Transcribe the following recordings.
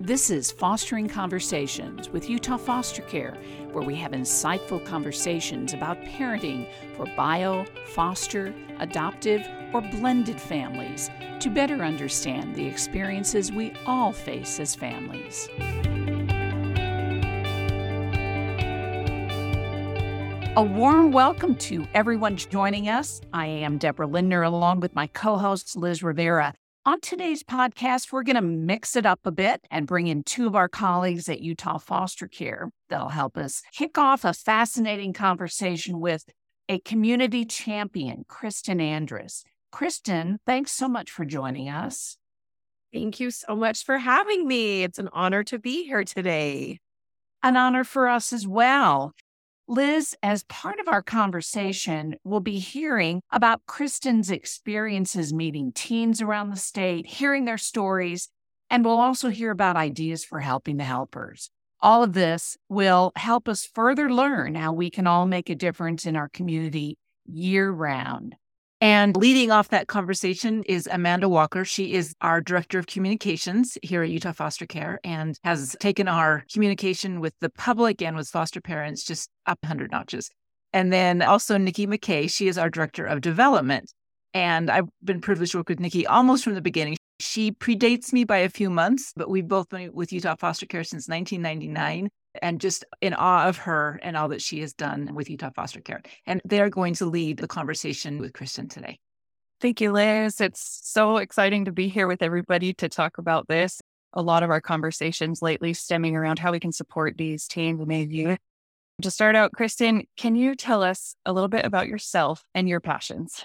This is Fostering Conversations with Utah Foster Care, where we have insightful conversations about parenting for bio, foster, adoptive, or blended families to better understand the experiences we all face as families. A warm welcome to everyone joining us. I am Deborah Lindner along with my co host Liz Rivera. On today's podcast, we're going to mix it up a bit and bring in two of our colleagues at Utah Foster Care that'll help us kick off a fascinating conversation with a community champion, Kristin Andrus. Kristin, thanks so much for joining us. Thank you so much for having me. It's an honor to be here today. An honor for us as well. Liz, as part of our conversation, we'll be hearing about Kristin's experiences meeting teens around the state, hearing their stories, and we'll also hear about ideas for helping the helpers. All of this will help us further learn how we can all make a difference in our community year round. And leading off that conversation is Amanda Walker. She is our director of communications here at Utah Foster Care and has taken our communication with the public and with foster parents just up 100 notches. And then also Nikki McKay. She is our director of development. And I've been privileged to work with Nikki almost from the beginning. She predates me by a few months, but we've both been with Utah Foster Care since 1999 and just in awe of her and all that she has done with Utah Foster Care. And they're going to lead the conversation with Kristin today. Thank you, Liz. It's so exciting to be here with everybody to talk about this. A lot of our conversations lately stemming around how we can support these teens and youth. To start out, Kristin, can you tell us a little bit about yourself and your passions?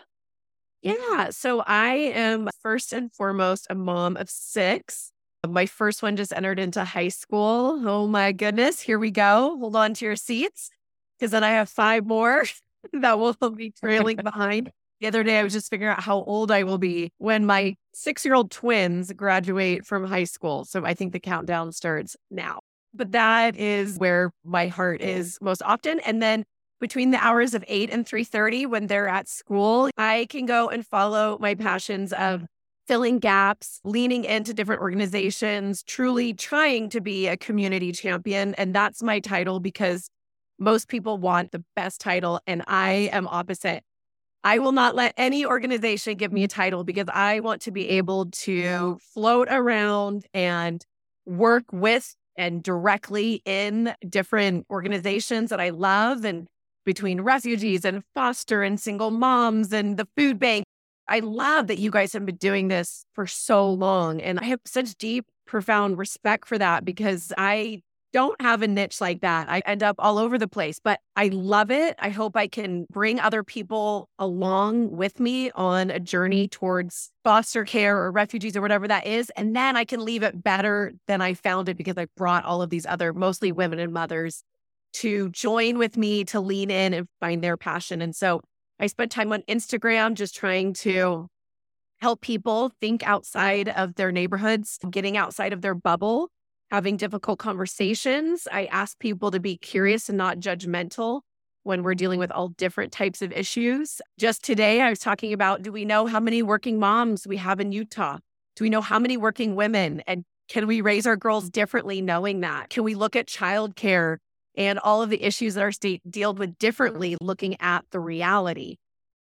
Yeah. So I am first and foremost a mom of six. My first one just entered into high school. Oh my goodness. Here we go. Hold on to your seats because then I have five more that will be trailing behind. The other day, I was just figuring out how old I will be when my six year old twins graduate from high school. So I think the countdown starts now. But that is where my heart is most often. And then between the hours of 8 and 3:30 when they're at school, I can go and follow my passions of filling gaps, leaning into different organizations, truly trying to be a community champion. And that's my title because most people want the best title, and I am opposite. I will not let any organization give me a title because I want to be able to float around and work with and directly in different organizations that I love and between refugees and foster and single moms and the food bank I love that you guys have been doing this for so long. And I have such deep, profound respect for that because I don't have a niche like that. I end up all over the place, but I love it. I hope I can bring other people along with me on a journey towards foster care or refugees or whatever that is. And then I can leave it better than I found it because I brought all of these other, mostly women and mothers, to join with me to lean in and find their passion. And so I spent time on Instagram just trying to help people think outside of their neighborhoods, getting outside of their bubble, having difficult conversations. I ask people to be curious and not judgmental when we're dealing with all different types of issues. Just today, I was talking about do we know how many working moms we have in Utah? Do we know how many working women? And can we raise our girls differently knowing that? Can we look at childcare and all of the issues that our state dealt with differently, looking at the reality.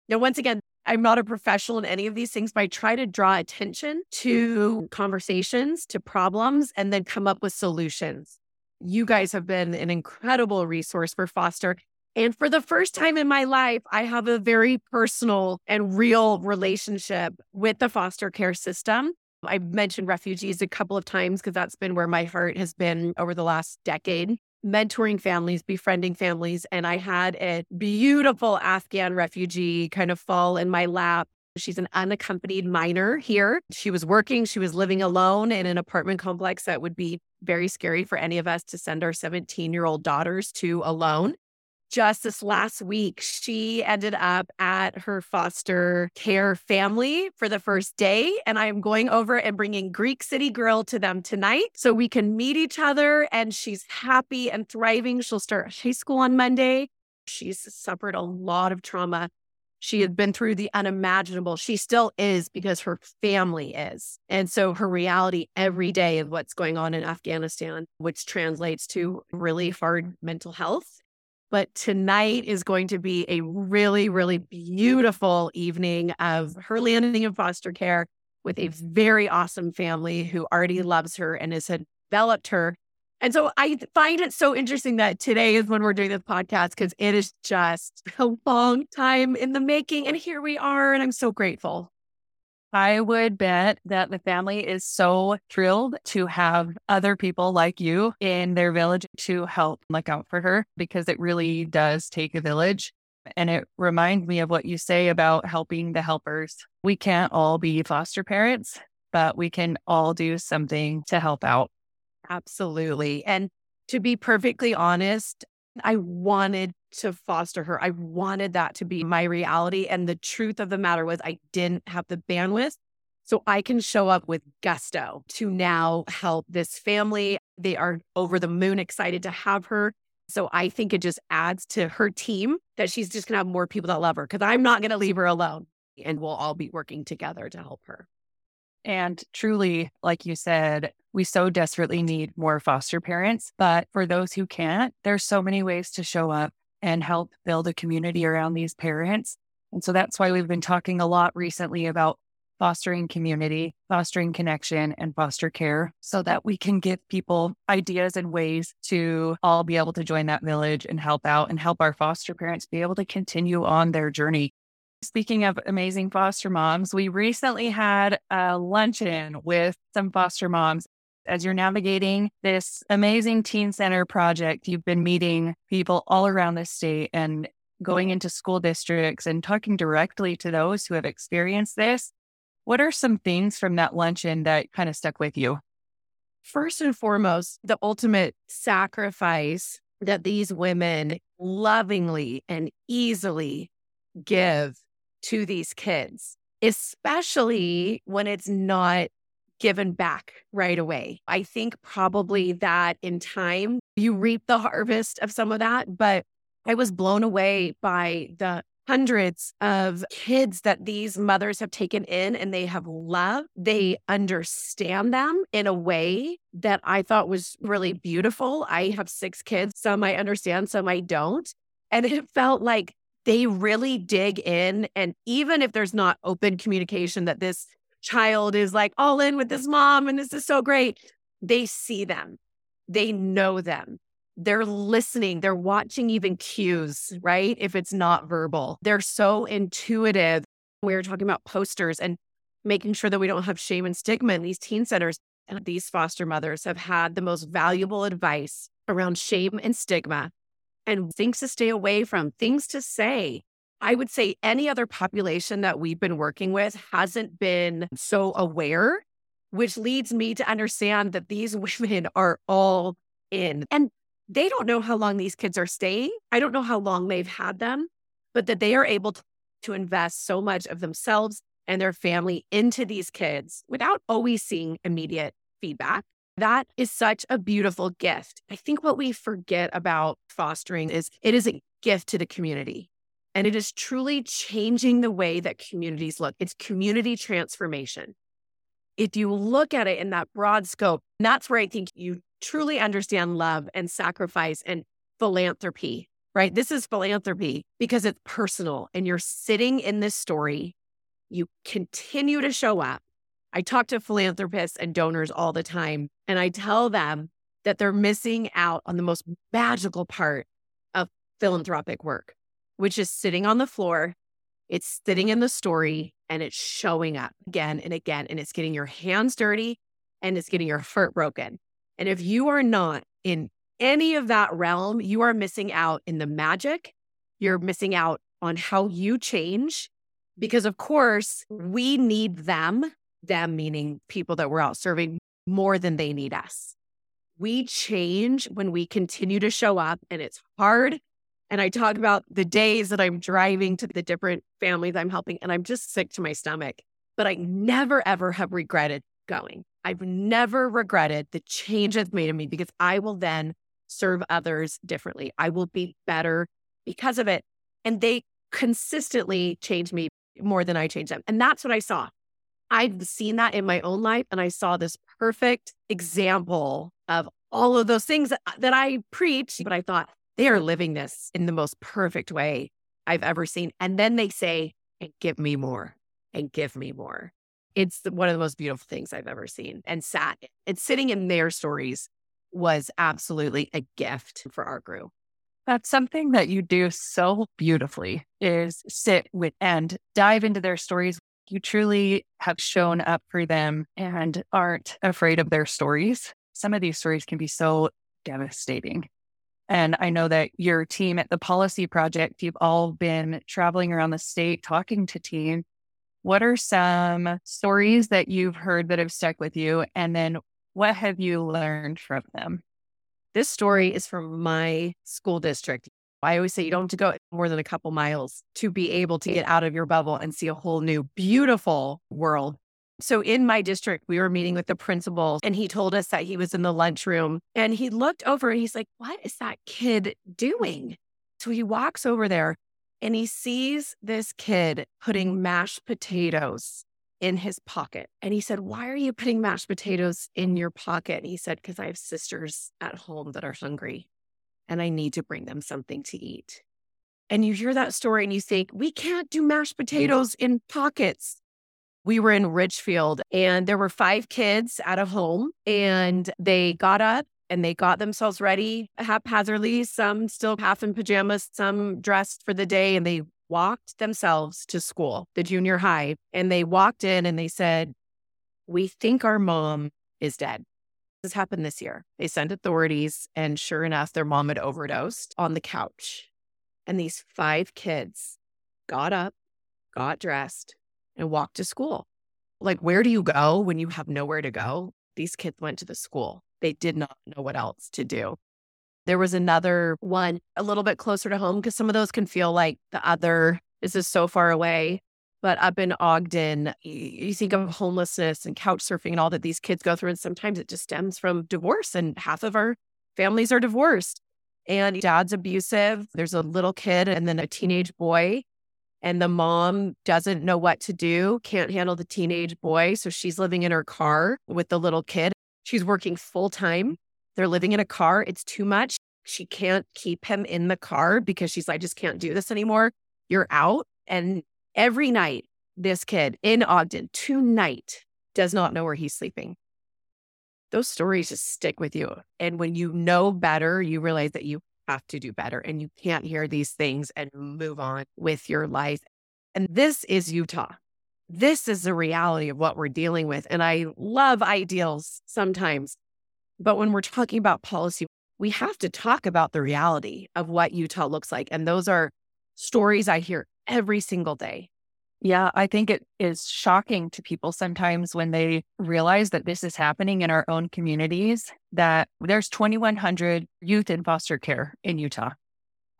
Now, once again, I'm not a professional in any of these things, but I try to draw attention to conversations, to problems, and then come up with solutions. You guys have been an incredible resource for foster. And for the first time in my life, I have a very personal and real relationship with the foster care system. I've mentioned refugees a couple of times because that's been where my heart has been over the last decade mentoring families, befriending families. And I had a beautiful Afghan refugee kind of fall in my lap. She's an unaccompanied minor here. She was working, she was living alone in an apartment complex that would be very scary for any of us to send our 17 year old daughters to alone just this last week, she ended up at her foster care family for the first day. And I am going over and bringing Greek City Grill to them tonight so we can meet each other. And she's happy and thriving. She'll start high school on Monday. She's suffered a lot of trauma. She had been through the unimaginable. She still is because her family is. And so her reality every day of what's going on in Afghanistan, which translates to really hard mental health. But tonight is going to be a really, really beautiful evening of her landing in foster care with a very awesome family who already loves her and has developed her and so I find it so interesting that today is when we're doing this podcast because it is just a long time in the making. And here we are. And I'm so grateful. I would bet that the family is so thrilled to have other people like you in their village to help look out for her because it really does take a village. And it reminds me of what you say about helping the helpers. We can't all be foster parents, but we can all do something to help out. Absolutely. And to be perfectly honest, I wanted to foster her. I wanted that to be my reality. And the truth of the matter was, I didn't have the bandwidth. So I can show up with gusto to now help this family. They are over the moon excited to have her. So I think it just adds to her team that she's just going to have more people that love her because I'm not going to leave her alone and we'll all be working together to help her. And truly, like you said, we so desperately need more foster parents. But for those who can't, there's so many ways to show up and help build a community around these parents. And so that's why we've been talking a lot recently about fostering community, fostering connection, and foster care so that we can give people ideas and ways to all be able to join that village and help out and help our foster parents be able to continue on their journey Speaking of amazing foster moms, we recently had a luncheon with some foster moms. As you're navigating this amazing teen center project, you've been meeting people all around the state and going into school districts and talking directly to those who have experienced this. What are some things from that luncheon that kind of stuck with you? First and foremost, the ultimate sacrifice that these women lovingly and easily give to these kids, especially when it's not given back right away. I think probably that in time you reap the harvest of some of that, but I was blown away by the hundreds of kids that these mothers have taken in and they have loved. They understand them in a way that I thought was really beautiful. I have six kids, some I understand, some I don't. And it felt like they really dig in. And even if there's not open communication that this child is like all in with this mom and this is so great, they see them, they know them. They're listening, they're watching even cues, right? If it's not verbal, they're so intuitive. We were talking about posters and making sure that we don't have shame and stigma in these teen centers. And these foster mothers have had the most valuable advice around shame and stigma and things to stay away from, things to say. I would say any other population that we've been working with hasn't been so aware, which leads me to understand that these women are all in. And they don't know how long these kids are staying. I don't know how long they've had them, but that they are able to, to invest so much of themselves and their family into these kids without always seeing immediate feedback. That is such a beautiful gift. I think what we forget about fostering is it is a gift to the community. And it is truly changing the way that communities look. It's community transformation. If you look at it in that broad scope, that's where I think you truly understand love and sacrifice and philanthropy, right? This is philanthropy because it's personal and you're sitting in this story. You continue to show up I talk to philanthropists and donors all the time, and I tell them that they're missing out on the most magical part of philanthropic work, which is sitting on the floor, it's sitting in the story, and it's showing up again and again, and it's getting your hands dirty and it's getting your heart broken. And if you are not in any of that realm, you are missing out in the magic. You're missing out on how you change because, of course, we need them them meaning people that we're out serving more than they need us. We change when we continue to show up and it's hard. And I talk about the days that I'm driving to the different families I'm helping and I'm just sick to my stomach. But I never, ever have regretted going. I've never regretted the change it's made in me because I will then serve others differently. I will be better because of it. And they consistently change me more than I change them. And that's what I saw. I've seen that in my own life. And I saw this perfect example of all of those things that, that I preach. But I thought they are living this in the most perfect way I've ever seen. And then they say, and give me more and give me more. It's one of the most beautiful things I've ever seen and sat and sitting in their stories was absolutely a gift for our group. That's something that you do so beautifully is sit with and dive into their stories. You truly have shown up for them and aren't afraid of their stories. Some of these stories can be so devastating. And I know that your team at the Policy Project, you've all been traveling around the state talking to teens. What are some stories that you've heard that have stuck with you? And then what have you learned from them? This story is from my school district. I always say you don't have to go more than a couple miles to be mm-hmm. able to get out of your bubble and see a whole new, beautiful world. So in my district, we were meeting with the principal and he told us that he was in the lunchroom and he looked over and he's like, What is that kid doing? So he walks over there and he sees this kid putting mashed potatoes in his pocket. And he said, Why are you putting mashed potatoes in your pocket? And he said, Because I have sisters at home that are hungry and I need to bring them something to eat. And you hear that story and you think, We can't do mashed potatoes in pockets. We were in Richfield and there were five kids at a home and they got up and they got themselves ready haphazardly, some still half in pajamas, some dressed for the day, and they walked themselves to school, the junior high, and they walked in and they said, We think our mom is dead. This happened this year. They sent authorities, and sure enough, their mom had overdosed on the couch. And these five kids got up, got dressed, and walked to school. Like, where do you go when you have nowhere to go? These kids went to the school. They did not know what else to do. There was another one a little bit closer to home because some of those can feel like the other this is so far away. But up in Ogden, you think of homelessness and couch surfing and all that these kids go through. And sometimes it just stems from divorce, and half of our families are divorced. And dad's abusive. There's a little kid and then a teenage boy. And the mom doesn't know what to do, can't handle the teenage boy. So she's living in her car with the little kid. She's working full time they're living in a car. It's too much. She can't keep him in the car because she's like, I just can't do this anymore. You're out. And every night, this kid in Ogden tonight does not know where he's sleeping. Those stories just stick with you. And when you know better, you realize that you have to do better and you can't hear these things and move on with your life. And this is Utah. This is the reality of what we're dealing with. And I love ideals sometimes, but when we're talking about policy, we have to talk about the reality of what Utah looks like. And those are stories I hear every single day. Yeah, I think it is shocking to people sometimes when they realize that this is happening in our own communities, that there's 2,100 youth in foster care in Utah.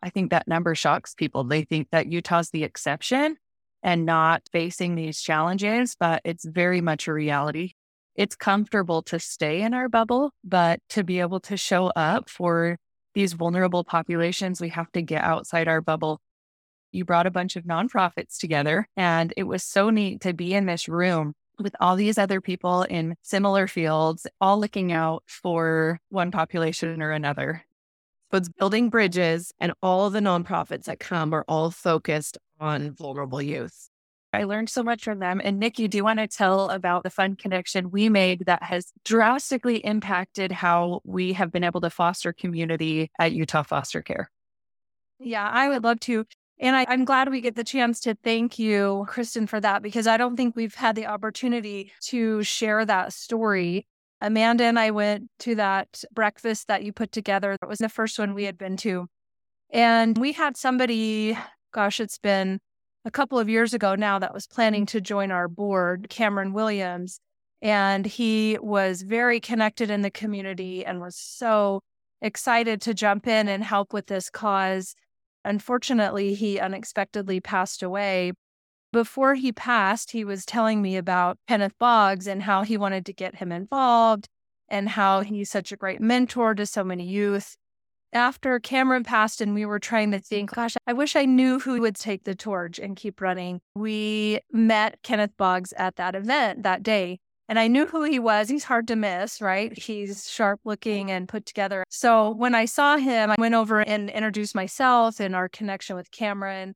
I think that number shocks people. They think that Utah's the exception and not facing these challenges, but it's very much a reality it's comfortable to stay in our bubble, but to be able to show up for these vulnerable populations, we have to get outside our bubble. You brought a bunch of nonprofits together, and it was so neat to be in this room with all these other people in similar fields, all looking out for one population or another. So it's building bridges, and all the nonprofits that come are all focused on vulnerable youth. I learned so much from them. And Nikki, do you want to tell about the fun connection we made that has drastically impacted how we have been able to foster community at Utah Foster Care? Yeah, I would love to. And I, am glad we get the chance to thank you, Kristin, for that, because I don't think we've had the opportunity to share that story. Amanda and I went to that breakfast that you put together. That was the first one we had been to. And we had somebody, gosh, it's been a couple of years ago now that was planning to join our board, Cameron Williams. And he was very connected in the community and was so excited to jump in and help with this cause. Unfortunately, he unexpectedly passed away. Before he passed, he was telling me about Kenneth Boggs and how he wanted to get him involved and how he's such a great mentor to so many youth. after Cameron passed and we were trying to think, gosh, I wish I knew who would take the torch and keep running. We met Kenneth Boggs at that event that day. And I knew who he was. He's hard to miss, right? He's sharp looking and put together. So when I saw him, I went over and introduced myself and our connection with Cameron.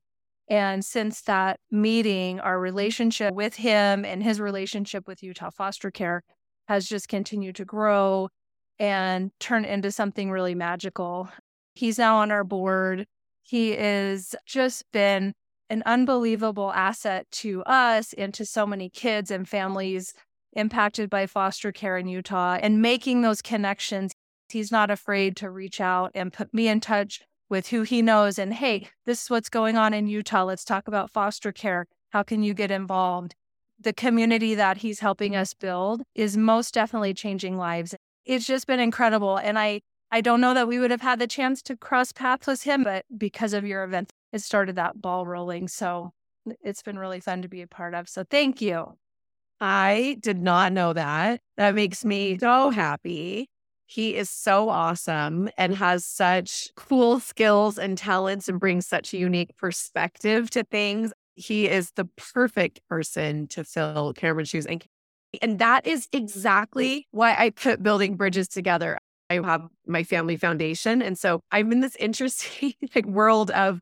And since that meeting, our relationship with him and his relationship with Utah Foster Care has just continued to grow and turn into something really magical. He's now on our board. He is just been an unbelievable asset to us and to so many kids and families impacted by foster care in Utah and making those connections. He's not afraid to reach out and put me in touch with who he knows. And hey, this is what's going on in Utah. Let's talk about foster care. How can you get involved? The community that he's helping us build is most definitely changing lives. It's just been incredible. And I, I don't know that we would have had the chance to cross paths with him, but because of your event, it started that ball rolling. So it's been really fun to be a part of. So thank you. I did not know that. That makes me so happy. He is so awesome and has such cool skills and talents and brings such a unique perspective to things. He is the perfect person to fill Cameron's shoes. And, and that is exactly why I put building bridges together. I have my family foundation. And so I'm in this interesting like, world of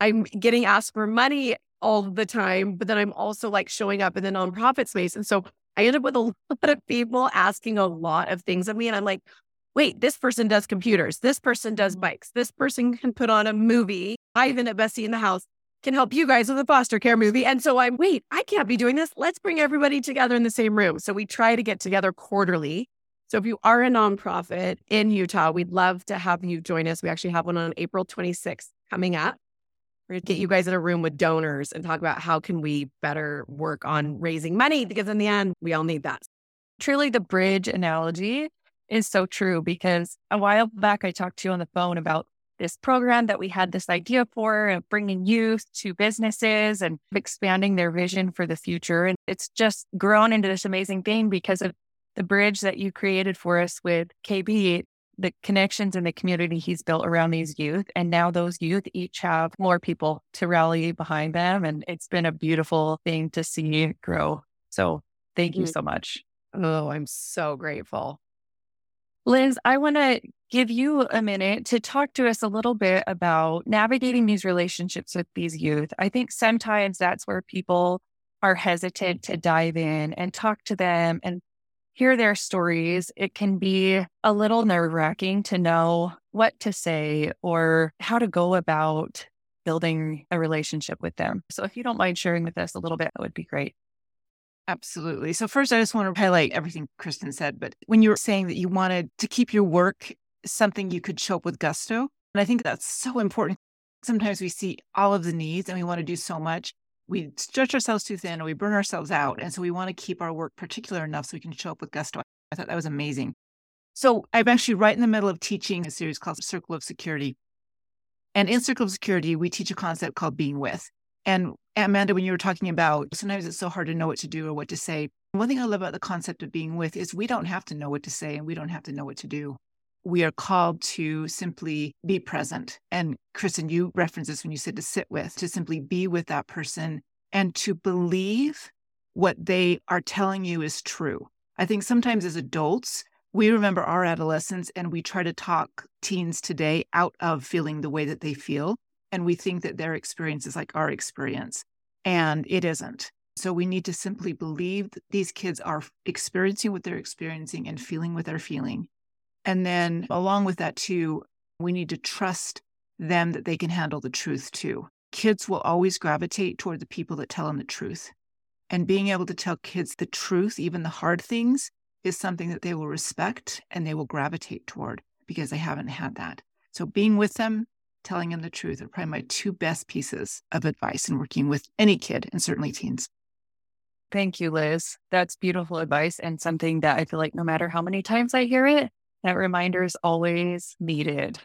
I'm getting asked for money all the time, but then I'm also like showing up in the nonprofit space. And so I end up with a lot of people asking a lot of things of me. And I'm like, wait, this person does computers. This person does mm-hmm. bikes. This person can put on a movie. Ivan at Bessie in the House can help you guys with a foster care movie. And so I'm, wait, I can't be doing this. Let's bring everybody together in the same room. So we try to get together quarterly. So if you are a nonprofit in Utah, we'd love to have you join us. We actually have one on April 26th coming up. We're going to get you guys in a room with donors and talk about how can we better work on raising money because in the end, we all need that. Truly the bridge analogy is so true because a while back I talked to you on the phone about this program that we had this idea for of bringing youth to businesses and expanding their vision for the future. And it's just grown into this amazing thing because of the bridge that you created for us with KB the connections in the community he's built around these youth. And now those youth each have more people to rally behind them. And it's been a beautiful thing to see grow. So thank you mm. so much. Oh, I'm so grateful. Liz, I want to give you a minute to talk to us a little bit about navigating these relationships with these youth. I think sometimes that's where people are hesitant to dive in and talk to them and hear their stories, it can be a little nerve wracking to know what to say or how to go about building a relationship with them. So if you don't mind sharing with us a little bit, that would be great. Absolutely. So first I just want to highlight everything Kristin said, but when you were saying that you wanted to keep your work something you could show up with gusto, and I think that's so important. Sometimes we see all of the needs and we want to do so much we stretch ourselves too thin and we burn ourselves out. And so we want to keep our work particular enough so we can show up with gusto. I thought that was amazing. So I'm actually right in the middle of teaching a series called Circle of Security. And in Circle of Security, we teach a concept called being with. And Amanda, when you were talking about sometimes it's so hard to know what to do or what to say. One thing I love about the concept of being with is we don't have to know what to say and we don't have to know what to do we are called to simply be present. And Kristin, you referenced this when you said to sit with, to simply be with that person and to believe what they are telling you is true. I think sometimes as adults, we remember our adolescence and we try to talk teens today out of feeling the way that they feel. And we think that their experience is like our experience. And it isn't. So we need to simply believe that these kids are experiencing what they're experiencing and feeling what they're feeling and then along with that, too, we need to trust them that they can handle the truth too. Kids will always gravitate toward the people that tell them the truth. And being able to tell kids the truth, even the hard things, is something that they will respect and they will gravitate toward because they haven't had that. So being with them, telling them the truth are probably my two best pieces of advice in working with any kid and certainly teens. Thank you, Liz. That's beautiful advice and something that I feel like no matter how many times I hear it, that reminder is always needed.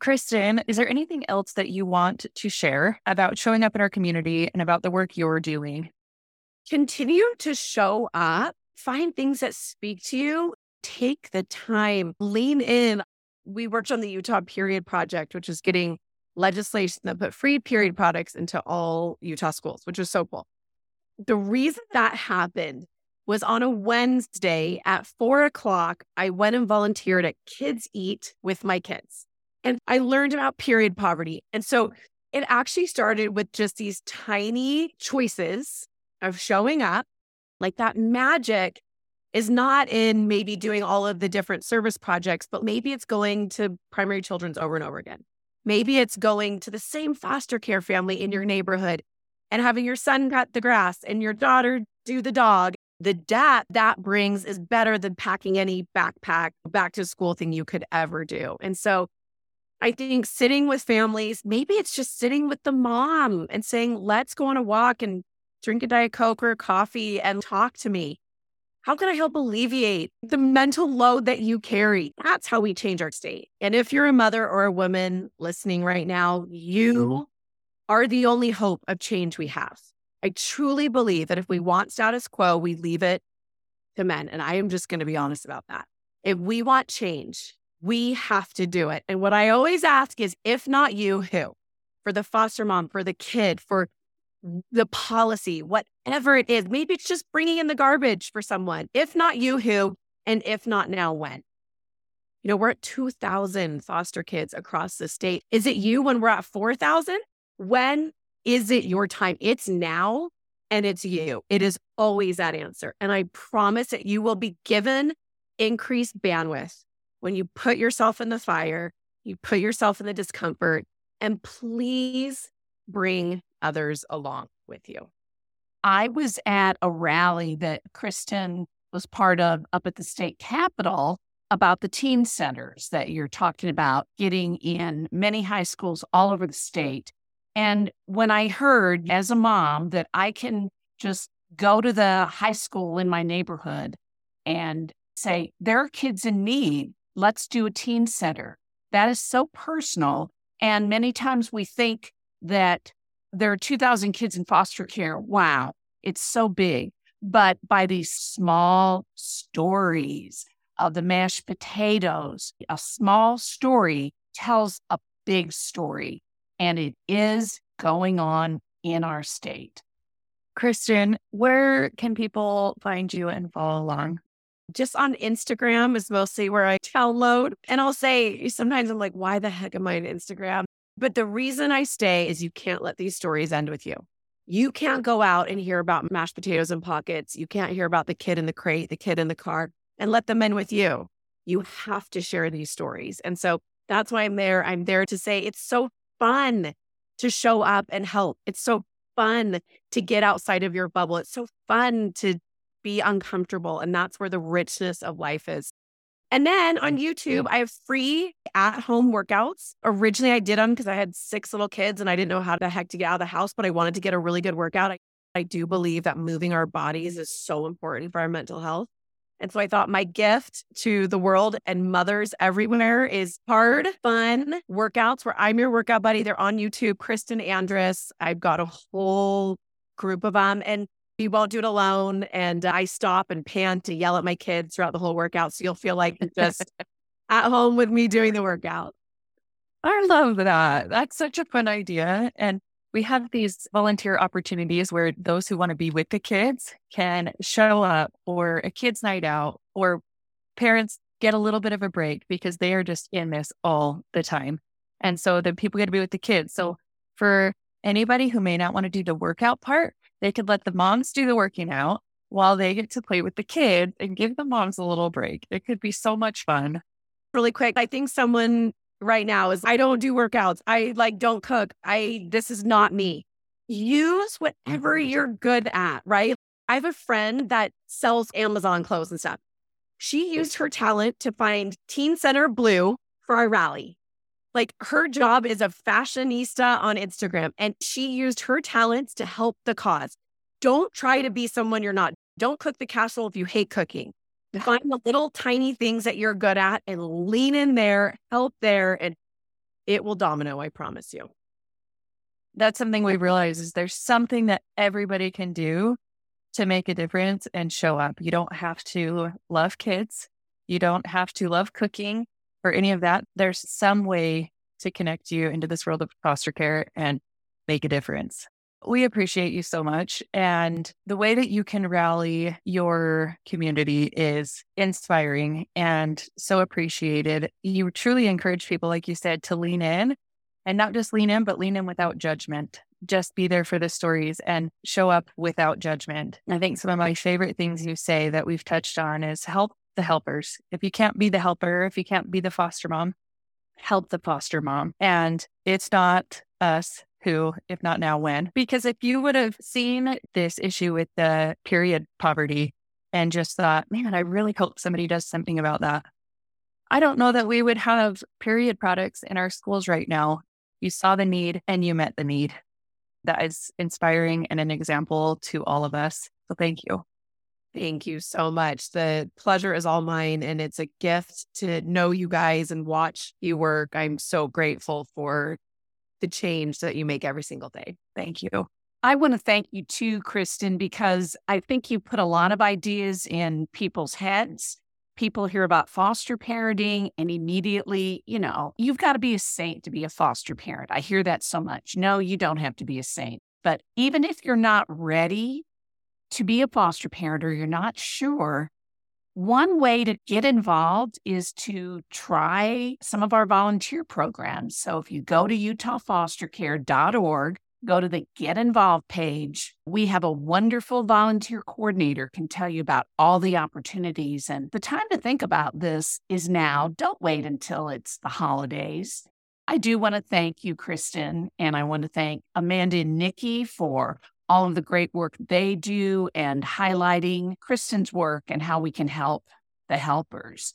Kristin, is there anything else that you want to share about showing up in our community and about the work you're doing? Continue to show up, find things that speak to you, take the time, lean in. we worked on the Utah Period Project, which is getting legislation that put free period products into all Utah schools, which was so cool. The reason that happened was on a Wednesday at four o'clock. I went and volunteered at Kids Eat with my kids. And I learned about period poverty. And so it actually started with just these tiny choices of showing up. Like that magic is not in maybe doing all of the different service projects, but maybe it's going to primary children's over and over again. Maybe it's going to the same foster care family in your neighborhood and having your son cut the grass and your daughter do the dog. The debt that brings is better than packing any backpack back to school thing you could ever do. And so I think sitting with families, maybe it's just sitting with the mom and saying, let's go on a walk and drink a Diet Coke or coffee and talk to me. How can I help alleviate the mental load that you carry? That's how we change our state. And if you're a mother or a woman listening right now, you are the only hope of change we have. I truly believe that if we want status quo, we leave it to men. And I am just going to be honest about that. If we want change, we have to do it. And what I always ask is if not you, who? For the foster mom, for the kid, for the policy, whatever it is. Maybe it's just bringing in the garbage for someone. If not you, who? And if not now, when? You know, we're at 2,000 foster kids across the state. Is it you when we're at 4,000? When is it your time? It's now and it's you. It is always that answer. And I promise that you will be given increased bandwidth when you put yourself in the fire, you put yourself in the discomfort, and please bring others along with you. I was at a rally that Kristin was part of up at the state capitol about the teen centers that you're talking about getting in many high schools all over the state. And when I heard as a mom that I can just go to the high school in my neighborhood and say, there are kids in need, let's do a teen center. That is so personal. And many times we think that there are 2,000 kids in foster care. Wow, it's so big. But by these small stories of the mashed potatoes, a small story tells a big story. And it is going on in our state. Kristin, where can people find you and follow along? Just on Instagram is mostly where I download. And I'll say sometimes I'm like, why the heck am I on Instagram? But the reason I stay is you can't let these stories end with you. You can't go out and hear about mashed potatoes and pockets. You can't hear about the kid in the crate, the kid in the car, and let them end with you. You have to share these stories. And so that's why I'm there. I'm there to say it's so fun to show up and help. It's so fun to get outside of your bubble. It's so fun to be uncomfortable. And that's where the richness of life is. And then on YouTube, I have free at home workouts. Originally, I did them because I had six little kids and I didn't know how the heck to get out of the house, but I wanted to get a really good workout. I, I do believe that moving our bodies is so important for our mental health. And so I thought my gift to the world and mothers everywhere is hard, fun workouts where I'm your workout buddy. They're on YouTube, Kristin Andrus. I've got a whole group of them. And you won't do it alone. And I stop and pant to yell at my kids throughout the whole workout. So you'll feel like just at home with me doing the workout. I love that. That's such a fun idea. And we have these volunteer opportunities where those who want to be with the kids can show up or a kids' night out or parents get a little bit of a break because they are just in this all the time. And so the people get to be with the kids. So for anybody who may not want to do the workout part, they could let the moms do the working out while they get to play with the kids and give the moms a little break. It could be so much fun. Really quick, I think someone right now is I don't do workouts. I like don't cook. I this is not me. Use whatever you're good at, right? I have a friend that sells Amazon clothes and stuff. She used her talent to find Teen Center Blue for our rally. Like her job is a fashionista on Instagram, and she used her talents to help the cause. Don't try to be someone you're not. Don't cook the casserole if you hate cooking. Find the little tiny things that you're good at and lean in there, help there, and it will domino, I promise you. That's something we realize is there's something that everybody can do to make a difference and show up. You don't have to love kids. You don't have to love cooking or any of that, there's some way to connect you into this world of foster care and make a difference. We appreciate you so much. And the way that you can rally your community is inspiring and so appreciated. You truly encourage people, like you said, to lean in and not just lean in, but lean in without judgment. Just be there for the stories and show up without judgment. I think some of my favorite things you say that we've touched on is help the helpers. If you can't be the helper, if you can't be the foster mom, help the foster mom. And it's not us who, if not now, when. Because if you would have seen this issue with the period poverty and just thought, man, I really hope somebody does something about that. I don't know that we would have period products in our schools right now. You saw the need and you met the need. That is inspiring and an example to all of us. So thank you. Thank you so much. The pleasure is all mine, and it's a gift to know you guys and watch you work. I'm so grateful for the change that you make every single day. Thank you. I want to thank you too, Kristin, because I think you put a lot of ideas in people's heads. People hear about foster parenting and immediately, you know, you've got to be a saint to be a foster parent. I hear that so much. No, you don't have to be a saint. But even if you're not ready to be a foster parent or you're not sure, one way to get involved is to try some of our volunteer programs. So if you go to utahfostercare.org, go to the Get Involved page. We have a wonderful volunteer coordinator can tell you about all the opportunities. And the time to think about this is now. Don't wait until it's the holidays. I do want to thank you, Kristin, and I want to thank Amanda and Nikki for all of the great work they do and highlighting Kristin's work and how we can help the helpers.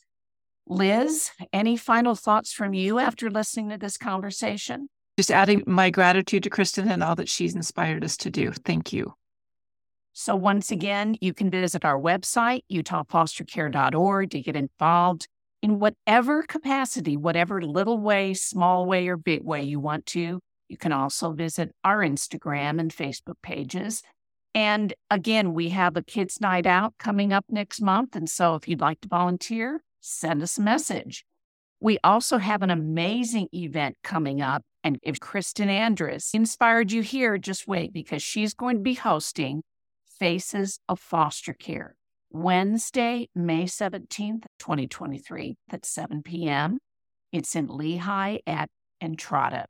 Liz, any final thoughts from you after listening to this conversation? Just adding my gratitude to Kristen and all that she's inspired us to do. Thank you. So, once again, you can visit our website, utahfostercare.org, to get involved in whatever capacity, whatever little way, small way, or big way you want to. You can also visit our Instagram and Facebook pages. And again, we have a kids' night out coming up next month. And so if you'd like to volunteer, send us a message. We also have an amazing event coming up. And if Kristin Andrus inspired you here, just wait because she's going to be hosting Faces of Foster Care Wednesday, May 17th, 2023 at 7 p.m. It's in Lehi at Entrada.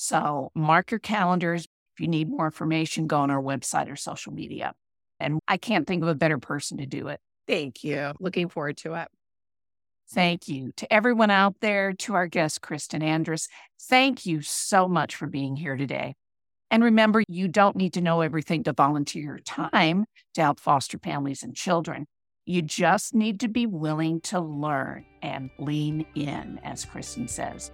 So mark your calendars. If you need more information, go on our website or social media. And I can't think of a better person to do it. Thank you. Looking forward to it. Thank you to everyone out there, to our guest, Kristin Andrus. Thank you so much for being here today. And remember, you don't need to know everything to volunteer your time to help foster families and children. You just need to be willing to learn and lean in, as Kristin says.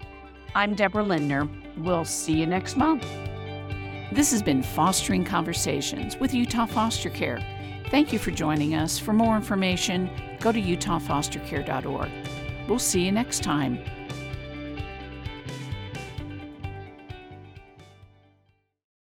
I'm Deborah Lindner. We'll see you next month. This has been Fostering Conversations with Utah Foster Care. Thank you for joining us. For more information, go to utahfostercare.org. We'll see you next time.